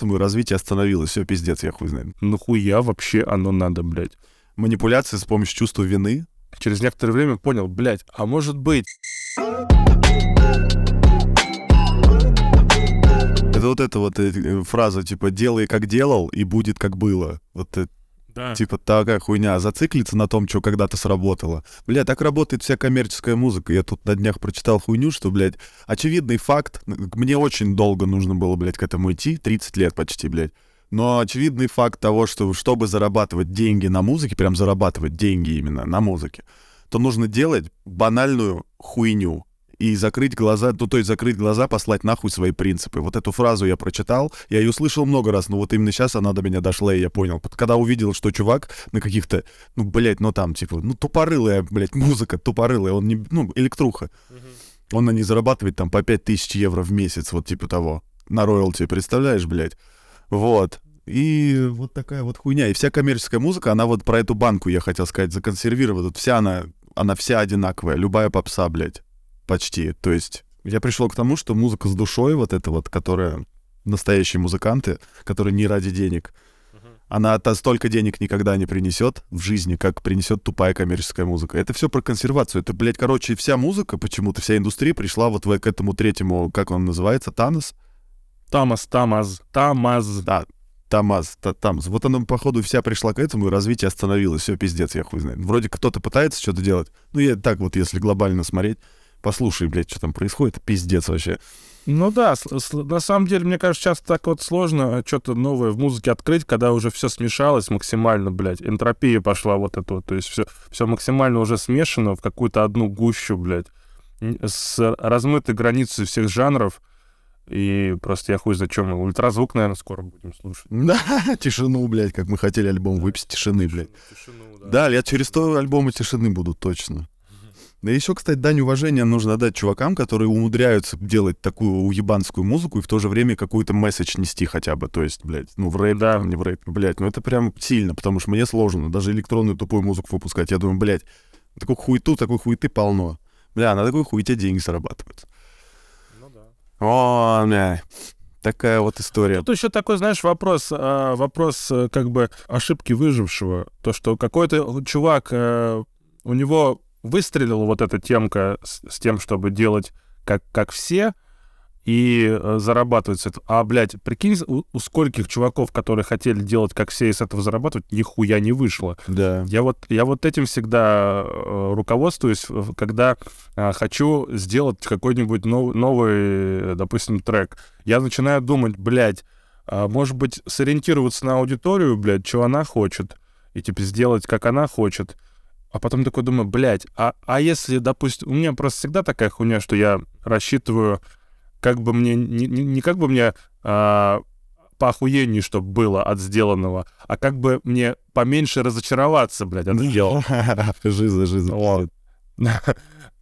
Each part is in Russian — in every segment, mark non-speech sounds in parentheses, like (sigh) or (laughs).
этому развитие остановилось. Все, пиздец, я хуй знаю. Нахуя вообще оно надо, блядь? Манипуляции с помощью чувства вины. Через некоторое время понял, блядь, а может быть... Это вот эта вот э, фраза, типа, делай как делал, и будет как было. Вот это Да. Типа такая хуйня, зациклиться на том, что когда-то сработало. Бля, так работает вся коммерческая музыка. Я тут на днях прочитал хуйню, что, блядь, очевидный факт, мне очень долго нужно было, блядь, к этому идти, 30 лет почти, блядь. Но очевидный факт того, что чтобы зарабатывать деньги на музыке, прям зарабатывать деньги именно на музыке, то нужно делать банальную хуйню и закрыть глаза, ну, то есть закрыть глаза, послать нахуй свои принципы. Вот эту фразу я прочитал, я ее слышал много раз, но вот именно сейчас она до меня дошла, и я понял. Когда увидел, что чувак на каких-то, ну, блядь, ну там, типа, ну, тупорылая, блядь, музыка, тупорылая, он не, ну, электруха. Он на ней зарабатывает там по 5000 евро в месяц, вот типа того, на роялти, представляешь, блядь? Вот. И вот такая вот хуйня. И вся коммерческая музыка, она вот про эту банку, я хотел сказать, законсервирована. Вот вся она, она вся одинаковая. Любая попса, блядь. Почти. То есть я пришел к тому, что музыка с душой, вот эта вот, которая настоящие музыканты, которые не ради денег, она то столько денег никогда не принесет в жизни, как принесет тупая коммерческая музыка. Это все про консервацию. Это, блядь, короче, вся музыка, почему-то вся индустрия пришла вот к этому третьему, как он называется, Танос? Тамас, Тамаз, Тамаз. Да, Тамаз, та, Тамаз. Вот она, походу, вся пришла к этому, и развитие остановилось. Все, пиздец, я хуй знает. Вроде кто-то пытается что-то делать. Ну, я так вот, если глобально смотреть, послушай, блядь, что там происходит, пиздец вообще. Ну да, на самом деле, мне кажется, сейчас так вот сложно что-то новое в музыке открыть, когда уже все смешалось максимально, блядь. Энтропия пошла вот это вот. То есть все, все максимально уже смешано в какую-то одну гущу, блядь. С размытой границей всех жанров. И просто я хуй за чем. Ультразвук, наверное, скоро будем слушать. Да, (laughs) тишину, блядь, как мы хотели альбом выпустить, тишины, блядь. Да, лет через сто альбомы тишины будут точно. Да еще, кстати, дань уважения нужно дать чувакам, которые умудряются делать такую уебанскую музыку и в то же время какой-то месседж нести хотя бы. То есть, блядь, ну в рэп, Да. не в рэп, блядь, ну это прям сильно, потому что мне сложно даже электронную тупую музыку выпускать. Я думаю, блядь, такой хуету, такой хуеты полно. Бля, на такой хуете деньги зарабатываются. Ну да. О, бля, такая вот история. Тут еще такой, знаешь, вопрос, а, вопрос э, как бы ошибки выжившего. То, что какой-то чувак, э, у него выстрелила вот эта темка с, с тем, чтобы делать как, как все, и э, зарабатывать с этого. А, блядь, прикинь, у, у скольких чуваков, которые хотели делать как все и с этого зарабатывать, нихуя не вышло. Да. Я вот, я вот этим всегда э, руководствуюсь, когда э, хочу сделать какой-нибудь нов- новый, э, допустим, трек. Я начинаю думать, блядь, а, может быть, сориентироваться на аудиторию, блядь, что она хочет, и типа сделать, как она хочет. А потом такой думаю, блядь, а, а если, допустим, у меня просто всегда такая хуйня, что я рассчитываю, как бы мне, не, не- как бы мне а, поохуенней, чтобы было от сделанного, а как бы мне поменьше разочароваться, блядь, от сделанного. Жиза, жиза.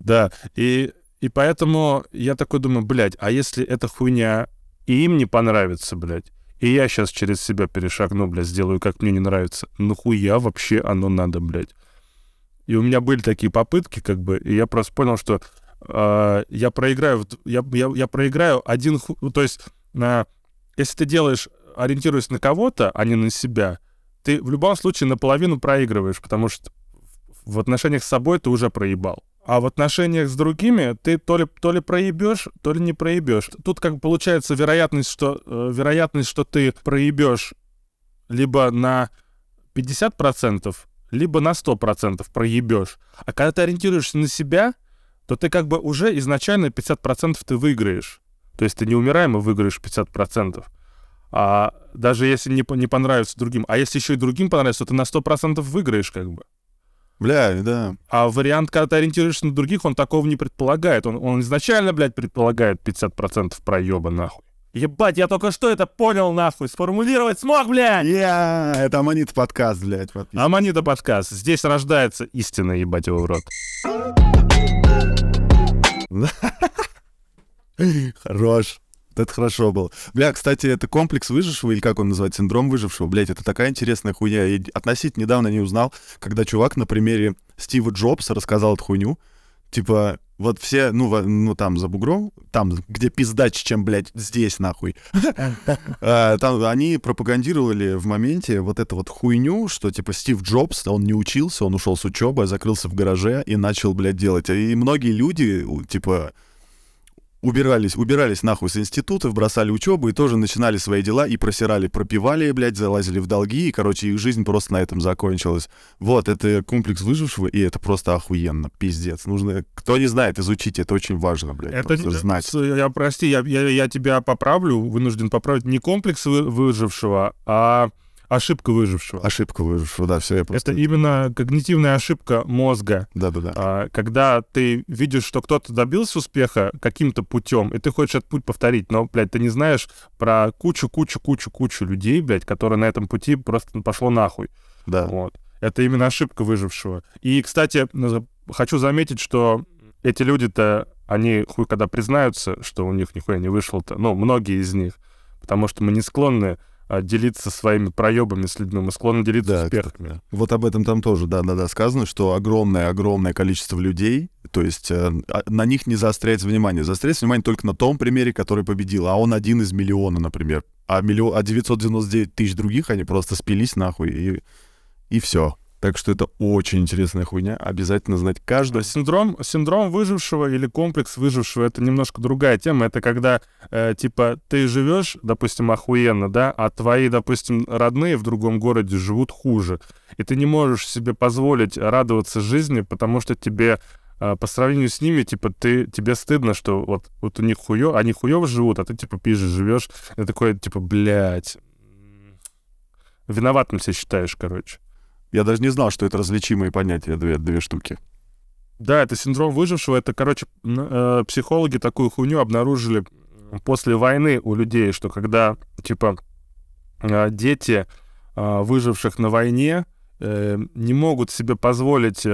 Да, и, и поэтому я такой думаю, блядь, а если эта хуйня и им не понравится, блядь, и я сейчас через себя перешагну, блядь, сделаю, как мне не нравится, нахуя вообще оно надо, блядь? И у меня были такие попытки, как бы, и я просто понял, что э, я проиграю, я, я, я проиграю один, ну, то есть, на, если ты делаешь, ориентируясь на кого-то, а не на себя, ты в любом случае наполовину проигрываешь, потому что в отношениях с собой ты уже проебал. А в отношениях с другими ты то ли, то ли проебешь, то ли не проебешь. Тут как получается вероятность, что, э, вероятность, что ты проебешь либо на 50%, либо на 100% проебешь. А когда ты ориентируешься на себя, то ты как бы уже изначально 50% ты выиграешь. То есть ты неумираемо выиграешь 50%. А даже если не, не понравится другим, а если еще и другим понравится, то ты на 100% выиграешь как бы. Бля, да. А вариант, когда ты ориентируешься на других, он такого не предполагает. Он, он изначально, блядь, предполагает 50% проеба, нахуй. Ебать, я только что это понял, нахуй. Сформулировать смог, блядь! Я, это Аманит подкаст, блядь. подписывайтесь. Аманида подкаст. Здесь рождается истина, ебать его в рот. Хорош. Это хорошо было. Бля, кстати, это комплекс выжившего, или как он называется, синдром выжившего, блядь, это такая интересная хуйня. Я относительно недавно не узнал, когда чувак на примере Стива Джобса рассказал эту хуйню. Типа, Вот все, ну, во- ну там за бугром, там, где пиздаче, чем, блядь, здесь, нахуй. (laughs) А, Там они пропагандировали в моменте вот эту вот хуйню, что, типа, Стив Джобс, он не учился, он ушел с учебы, закрылся в гараже и начал, блядь, делать. И многие люди, типа, убирались, убирались нахуй с институтов, бросали учебу и тоже начинали свои дела и просирали, пропивали, блядь, залазили в долги, и, короче, их жизнь просто на этом закончилась. Вот, это комплекс выжившего, и это просто охуенно, пиздец. Нужно, кто не знает, изучите, это очень важно, блядь, Это просто не- знать. Я прости, я, я, я тебя поправлю, вынужден поправить не комплекс вы- выжившего, а ошибка выжившего. Ошибка выжившего, да, все, я просто... Это именно когнитивная ошибка мозга. Да-да-да. А, Когда ты видишь, что кто-то добился успеха каким-то путем, и ты хочешь этот путь повторить, но, блядь, ты не знаешь про кучу-кучу-кучу-кучу людей, блядь, которые на этом пути просто пошло нахуй. Да. Вот. Это именно ошибка выжившего. И, кстати, на- хочу заметить, что эти люди-то, они хуй когда признаются, что у них нихуя не вышло-то, ну, многие из них, потому что мы не склонны делиться своими проебами с людьми, мы склонны делиться Да, успехами. Вот об этом там тоже, да-да-да, сказано, что огромное-огромное количество людей, то есть э, а- на них не заостряется внимание. Заостряется внимание только на том примере, который победил, а он один из миллиона, например. А, миллион, а 999 тысяч других, они просто спились нахуй, и, и все. Так что это очень интересная хуйня. Обязательно знать каждого. Синдром, синдром выжившего или комплекс выжившего — это немножко другая тема. Это когда, э, типа, ты живешь, допустим, охуенно, да, а твои, допустим, родные в другом городе живут хуже. И ты не можешь себе позволить радоваться жизни, потому что тебе э, по сравнению с ними, типа, ты, тебе стыдно, что вот, вот у них хуё, они хуёво живут, а ты, типа, пишешь, живешь. И такой, типа, блядь, виноватым себя считаешь, короче. Я даже не знал, что это различимые понятия, две, две штуки. Да, это синдром выжившего. Это, короче, э, психологи такую хуйню обнаружили после войны у людей, что когда, типа, э, дети э, выживших на войне не могут себе позволить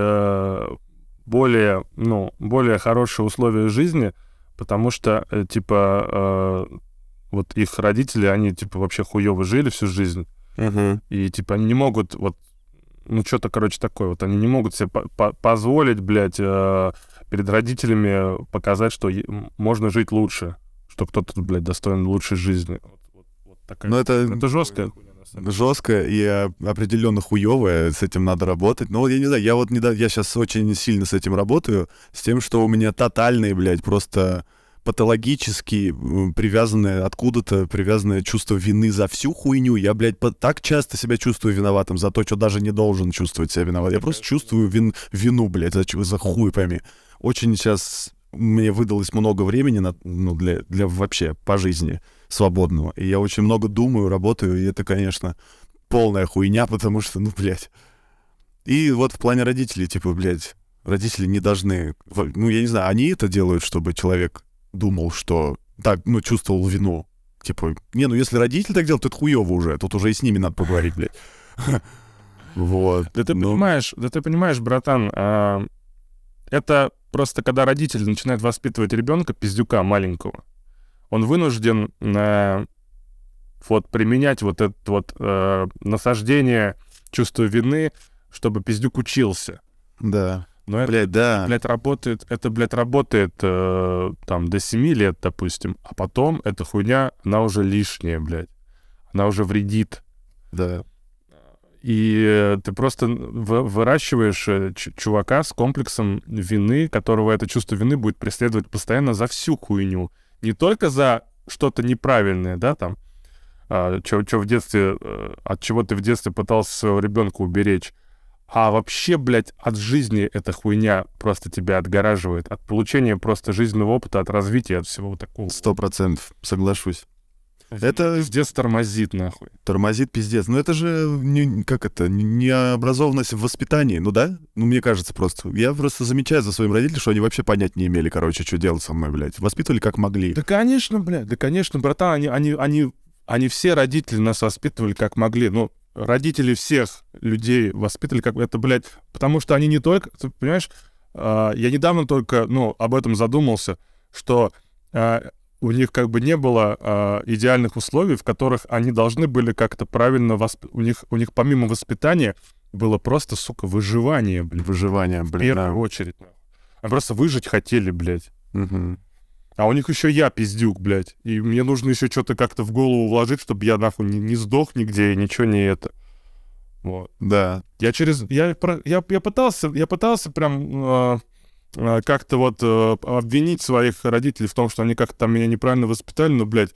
более, ну, более хорошие условия жизни, потому что, типа, вот их родители, они, типа, вообще хуево жили всю жизнь, и, типа, они не могут вот ну, что-то, короче, такое. Вот они не могут себе по- по- позволить, блядь, э, перед родителями показать, что можно жить лучше, что кто-то, блядь, достоин лучшей жизни. Вот, вот- вот такая. Но это Это самом деле. жестко и э, определенно хуевое, с этим надо работать. Но вот я не знаю, я вот не я сейчас очень сильно с этим работаю, с тем, что у меня тотальный, блядь, просто патологически привязанное откуда-то, привязанное чувство вины за всю хуйню. Я, блядь, так часто себя чувствую виноватым за то, что даже не должен чувствовать себя виноватым. Я просто чувствую вин, вину, блядь, за, за хуй пойми. Очень сейчас мне выдалось много времени на, ну, для, для вообще по жизни свободного. И я очень много думаю, работаю, и это, конечно, полная хуйня, потому что, ну, блядь. И вот в плане родителей, типа, блядь, родители не должны... Ну, я не знаю, они это делают, чтобы человек думал, что... Так, ну, чувствовал вину. Типа, не, ну, если родители так делают, то это хуёво уже. Тут уже и с ними надо поговорить, блядь. (laughs) Вот. Да ты Ну, понимаешь, да ты понимаешь, братан, а, это просто когда родители начинают воспитывать ребенка, пиздюка маленького, он вынужден э, вот применять вот это вот э, насаждение чувства вины, чтобы пиздюк учился. Да. Но это, Блядь, да. блядь, работает, это, блядь, работает э, там до 7 лет, допустим, а потом эта хуйня, она уже лишняя, блядь. Она уже вредит. Да. И э, ты просто вы- выращиваешь э, чувака с комплексом вины, которого это чувство вины будет преследовать постоянно за всю хуйню. Не только за что-то неправильное, да, там, что в детстве, э, от чего ты в детстве пытался своего ребенка уберечь, а вообще, блядь, от жизни эта хуйня просто тебя отгораживает, от получения просто жизненного опыта, от развития, от всего вот такого. Сто процентов, соглашусь. Это Пиздец тормозит, нахуй. тормозит пиздец. Ну это же, не, как это, не- необразованность в воспитании, ну да? Ну мне кажется просто. Я просто замечаю за своим родителям, что они вообще понять не имели, короче, что делать со мной, блядь. Воспитывали как могли. Да, конечно, блядь, да, конечно, братан, они, они, они, они все родители нас воспитывали как могли. Ну, родители всех людей воспитывали как... Это, блядь, потому что они не только... Ты понимаешь, а, я недавно только, ну, об этом задумался, что а, у них как бы не было а, идеальных условий, в которых они должны были как-то правильно... Восп... У, них, у них помимо воспитания было просто, сука, выживание, блядь. Выживание, В блин. первую да. очередь. Они просто выжить хотели, блядь. Мгм. А у них еще я пиздюк, блядь. И мне нужно еще что-то как-то в голову вложить, чтобы я нахуй не, не сдох нигде и ничего не это. Вот. Да. Я через... Я, я, я пытался, я пытался прям э, как-то вот э, обвинить своих родителей в том, что они как-то там меня неправильно воспитали, но, блядь,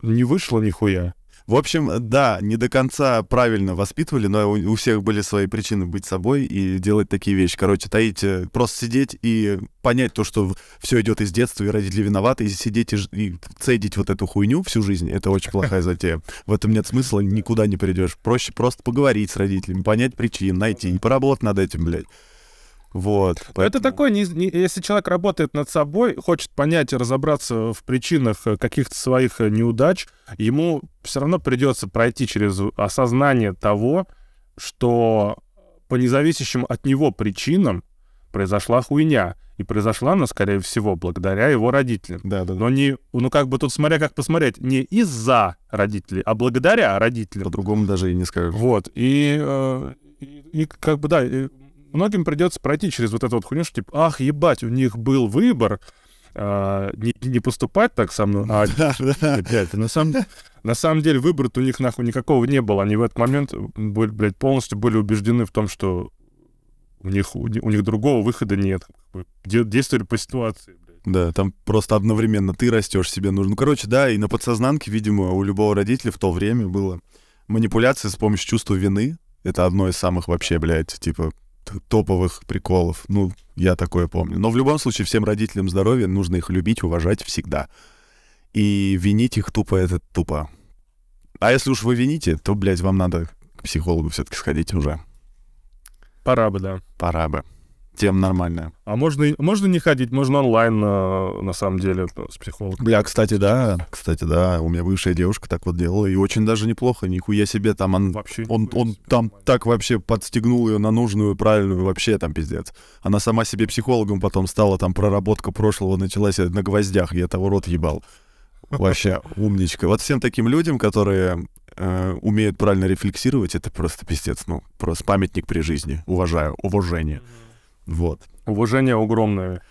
не вышло нихуя. В общем, да, не до конца правильно воспитывали, но у, всех были свои причины быть собой и делать такие вещи. Короче, таить, э, просто сидеть и понять то, что все идет из детства, и родители виноваты, и сидеть и, и цедить вот эту хуйню всю жизнь, это очень плохая затея. В этом нет смысла, никуда не придешь. Проще просто поговорить с родителями, понять причины, найти и поработать над этим, блядь. Вот. Это поэтому- такой, не- не- если человек работает над собой, хочет понять и разобраться в причинах э, каких-то своих э, неудач, ему все равно придется пройти через осознание того, что по независящим от него причинам произошла хуйня. И произошла она, скорее всего, благодаря его родителям. Да, да, да. Но не, ну как бы тут смотря как посмотреть, не из-за родителей, а благодаря родителям. По-другому даже и не скажешь. Вот, и, э, и, и как бы, да, и многим придется пройти через вот эту вот хуйню, что типа, ах, ебать, у них был выбор а, не, не поступать так со мной, а (laughs) Да, да. Блядь, на самом, на самом деле выбора-то у них нахуй никакого не было. Они в этот момент, были, блядь, полностью были убеждены в том, что у них, у, у них другого выхода нет. Действовали по ситуации, блядь. Да, там просто одновременно ты растешь, себе нужно. Ну, короче, да, и на подсознанке, видимо, у любого родителя в то время было манипуляция с помощью чувства вины. Это одно из самых вообще, блядь, типа топовых приколов. Ну, я такое помню. Но в любом случае всем родителям здоровья нужно их любить, уважать всегда. И винить их тупо — это тупо. А если уж вы вините, то, блядь, вам надо к психологу все-таки сходить уже. Пора бы, да. Пора бы. Тем нормально. А можно, можно не ходить, можно онлайн, на, на самом деле, с психологом. Бля, кстати, да, кстати, да, у меня бывшая девушка так вот делала, и очень даже неплохо, нихуя себе, там он, Вообще. он, он там так вообще подстегнул ее на нужную, правильную, вообще там пиздец. Она сама себе психологом потом стала, там проработка прошлого началась на гвоздях, я того рот ебал. Вообще умничка. Вот всем таким людям, которые э, умеют правильно рефлексировать, это просто пиздец, ну, просто памятник при жизни. Уважаю, уважение. Вот. Уважение огромное.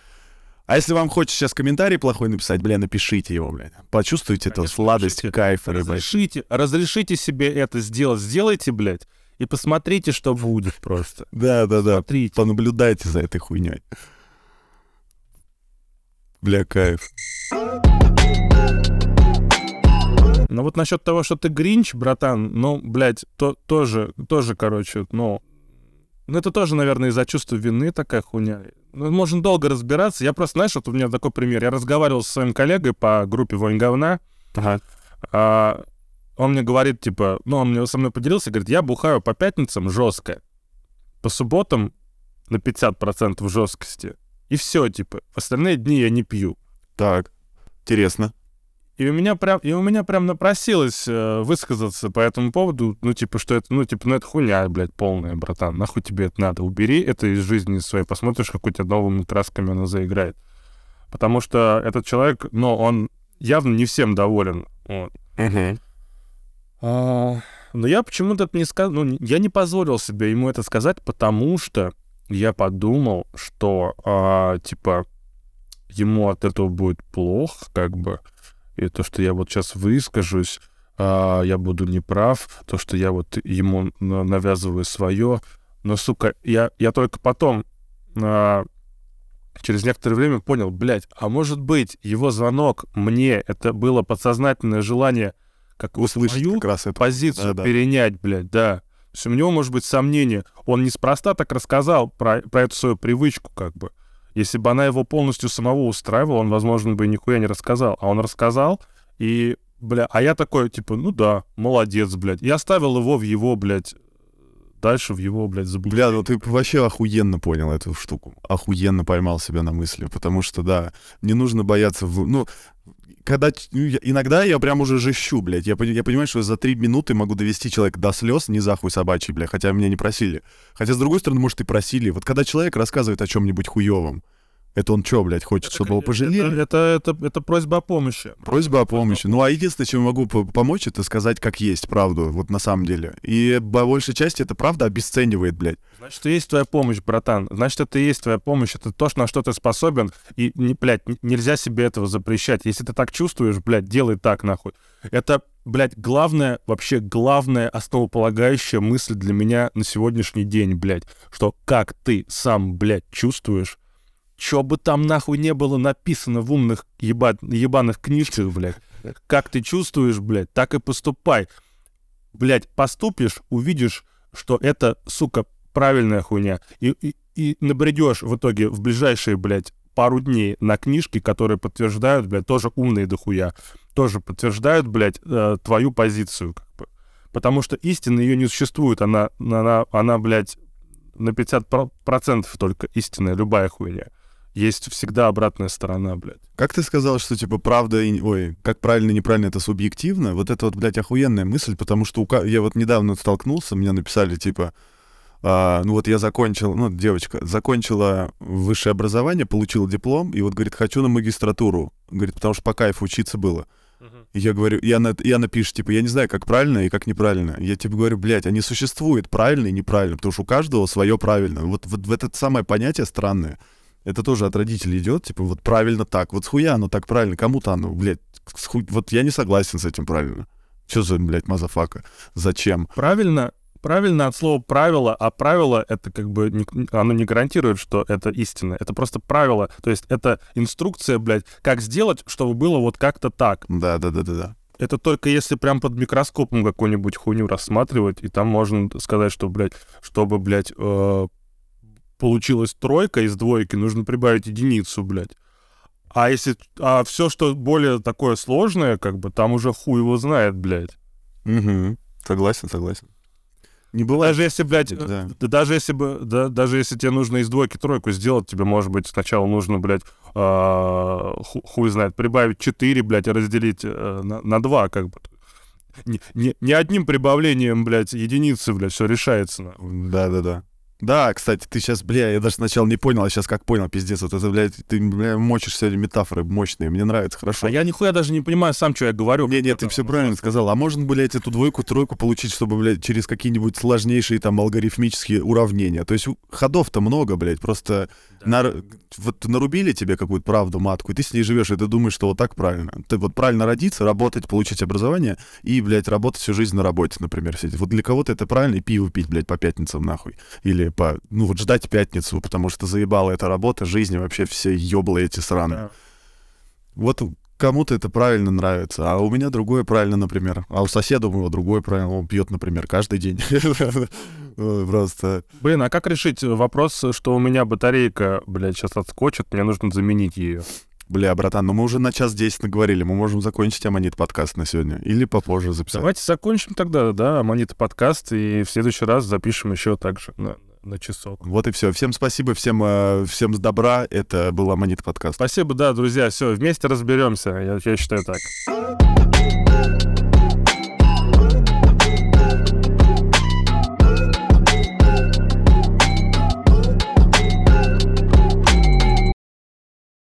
А если вам хочется сейчас комментарий плохой написать, бля, напишите его, блядь. Почувствуйте эту сладость, напишите. кайф. Разрешите, разрешите себе это сделать. Сделайте, блядь, и посмотрите, что будет просто. (laughs) Да, да, да. Смотрите. Понаблюдайте за этой хуйней. Бля, кайф. Ну вот насчет того, что ты гринч, братан, ну, блядь, то, тоже, тоже, короче, ну, ну, это тоже, наверное, из-за чувства вины такая хуйня. Ну, можно долго разбираться. Я просто, знаешь, вот у меня такой пример. Я разговаривал со своим коллегой по группе «Вонь говна», Ага. а, он мне говорит, типа, ну, он мне со мной поделился, говорит, я бухаю по пятницам жестко, по субботам на 50% жесткости. И все, типа, в остальные дни я не пью. Так. Интересно. И у меня прям, и у меня прям напросилось э, высказаться по этому поводу, ну, типа, что это, ну, типа, ну, это хуйня, блядь, полная, братан, нахуй тебе это надо, убери это из жизни своей, посмотришь, как у тебя новыми красками она заиграет. Потому что этот человек, ну, он явно не всем доволен, вот. А, но я почему-то это не сказал, ну, я не позволил себе ему это сказать, потому что я подумал, что, а, типа, ему от этого будет плохо, как бы, и то, что я вот сейчас выскажусь, а, я буду неправ, то, что я вот ему на- навязываю свое, но, сука, я, я только потом, а, через некоторое время понял, блядь, а может быть, его звонок мне, это было подсознательное желание как Услышать свою как раз это. позицию Да-да. перенять, блядь, да. То есть у него может быть сомнение. Он неспроста так рассказал про, про эту свою привычку, как бы. Если бы она его полностью самого устраивала, он, возможно, бы нихуя не рассказал. А он рассказал, и, бля, а я такой, типа, ну да, молодец, блядь. И оставил его в его, блядь, дальше в его, блядь, Бля, заблуждение. ну ты вообще охуенно понял эту штуку. Охуенно поймал себя на мысли. Потому что, да, не нужно бояться... в- Ну, когда... ну, Иногда я прям уже жещу, блядь. Я, я понимаю, что за три минуты могу довести человека до слез, не захуй собачий, бля, хотя меня не просили. Хотя, с другой стороны, может, и просили. Вот когда человек рассказывает о чем-нибудь хуевом, Это он что, блядь, хочет, чтобы его пожалели? Это, это, это, это просьба о помощи. Просьба о помощи. Ну, а единственное, чем могу помочь, это сказать, как есть, правду, вот на самом деле. И по большей части это правда обесценивает, блядь. Значит, это есть твоя помощь, братан. Значит, это и есть твоя помощь. Это то, на что ты способен. И, не, блядь, нельзя себе этого запрещать. Если ты так чувствуешь, блядь, делай так, нахуй. Это, блядь, главная, вообще главная основополагающая мысль для меня на сегодняшний день, блядь. Что как ты сам, блядь, чувствуешь, что бы там нахуй не было написано в умных еба... ебаных книжках, блядь. Как ты чувствуешь, блядь, так и поступай. Блядь, поступишь, увидишь, что это, сука, правильная хуйня. И, и, и набредешь в итоге в ближайшие, блядь, пару дней на книжки, которые подтверждают, блядь, тоже умные дохуя, тоже подтверждают, блядь, э, твою позицию, как бы. Потому что истины ее не существует, она, она, она, блядь, на 50% только истинная, любая хуйня есть всегда обратная сторона, блядь. Как ты сказал, что, типа, правда и... Ой, как правильно, неправильно, это субъективно? Вот это вот, блядь, охуенная мысль, потому что у... я вот недавно столкнулся, мне написали, типа, а, ну вот я закончил, ну, девочка, закончила высшее образование, получила диплом, и вот, говорит, хочу на магистратуру. Говорит, потому что по кайфу учиться было. Uh-huh. И я говорю, я, на, я напишу, типа, я не знаю, как правильно и как неправильно. Я типа говорю, блядь, они существуют правильно и неправильно, потому что у каждого свое правильно. Вот, вот, вот это самое понятие странное это тоже от родителей идет, типа, вот правильно так, вот схуя оно так правильно, кому-то оно, блядь, схуй... вот я не согласен с этим правильно. Что за, блядь, motherfucker? Зачем? Правильно, правильно от слова правило, а правило это как бы, не, оно не гарантирует, что это истина. Это просто правило, то есть это инструкция, блядь, как сделать, чтобы было вот как-то так. Да, да, да, да, да. Это только если прям под микроскопом какую-нибудь хуйню рассматривать, и там можно сказать, что, блядь, чтобы, блядь, э, получилась тройка из двойки, нужно прибавить единицу, блядь. А если... А все, что более такое сложное, как бы, там уже хуй его знает, блядь. Угу. Согласен, согласен. Не было. Даже если, блядь, да. да, даже если бы, да, даже если тебе нужно из двойки тройку сделать, тебе, может быть, сначала нужно, блядь, э, хуй знает, прибавить 4, блядь, и разделить э, на, на 2, как бы. Не, не, не одним прибавлением, блядь, единицы, блядь, все решается. Да-да-да. Да, кстати, ты сейчас, бля, я даже сначала не понял, а сейчас как понял, пиздец. Вот это, блядь, ты, бля, мочишь сегодня метафоры мощные. Мне нравится, хорошо. А я нихуя даже не понимаю сам, что я говорю. Не, нет, ты все правильно сказал. А можно, блядь, эту двойку, тройку получить, чтобы, блядь, через какие-нибудь сложнейшие там алгоритмические уравнения. То есть ходов-то много, блядь, просто да. на, вот нарубили тебе какую-то правду матку, и ты с ней живешь, и ты думаешь, что вот так правильно. Ты вот правильно родиться, работать, получить образование и, блядь, работать всю жизнь на работе, например, сидеть. Вот для кого-то это правильно, и пиво пить, блядь, по пятницам нахуй. Или по, ну вот ждать пятницу, потому что заебала эта работа, жизнь вообще все ёблы эти сраные. Да. Вот кому-то это правильно нравится, а у меня другое правильно, например. А у соседа у моего другое правильно, он пьет, например, каждый день. (laughs) Просто... Блин, а как решить вопрос, что у меня батарейка, блядь, сейчас отскочит, мне нужно заменить ее? Бля, братан, ну мы уже на час 10 наговорили, мы можем закончить Аманит подкаст на сегодня. Или попозже записать. Давайте закончим тогда, да, Аманит подкаст, и в следующий раз запишем еще так же. На на часок. Вот и все. Всем спасибо, всем, э, всем с добра. Это был Аманит подкаст. Спасибо, да, друзья. Все, вместе разберемся. Я, я считаю так.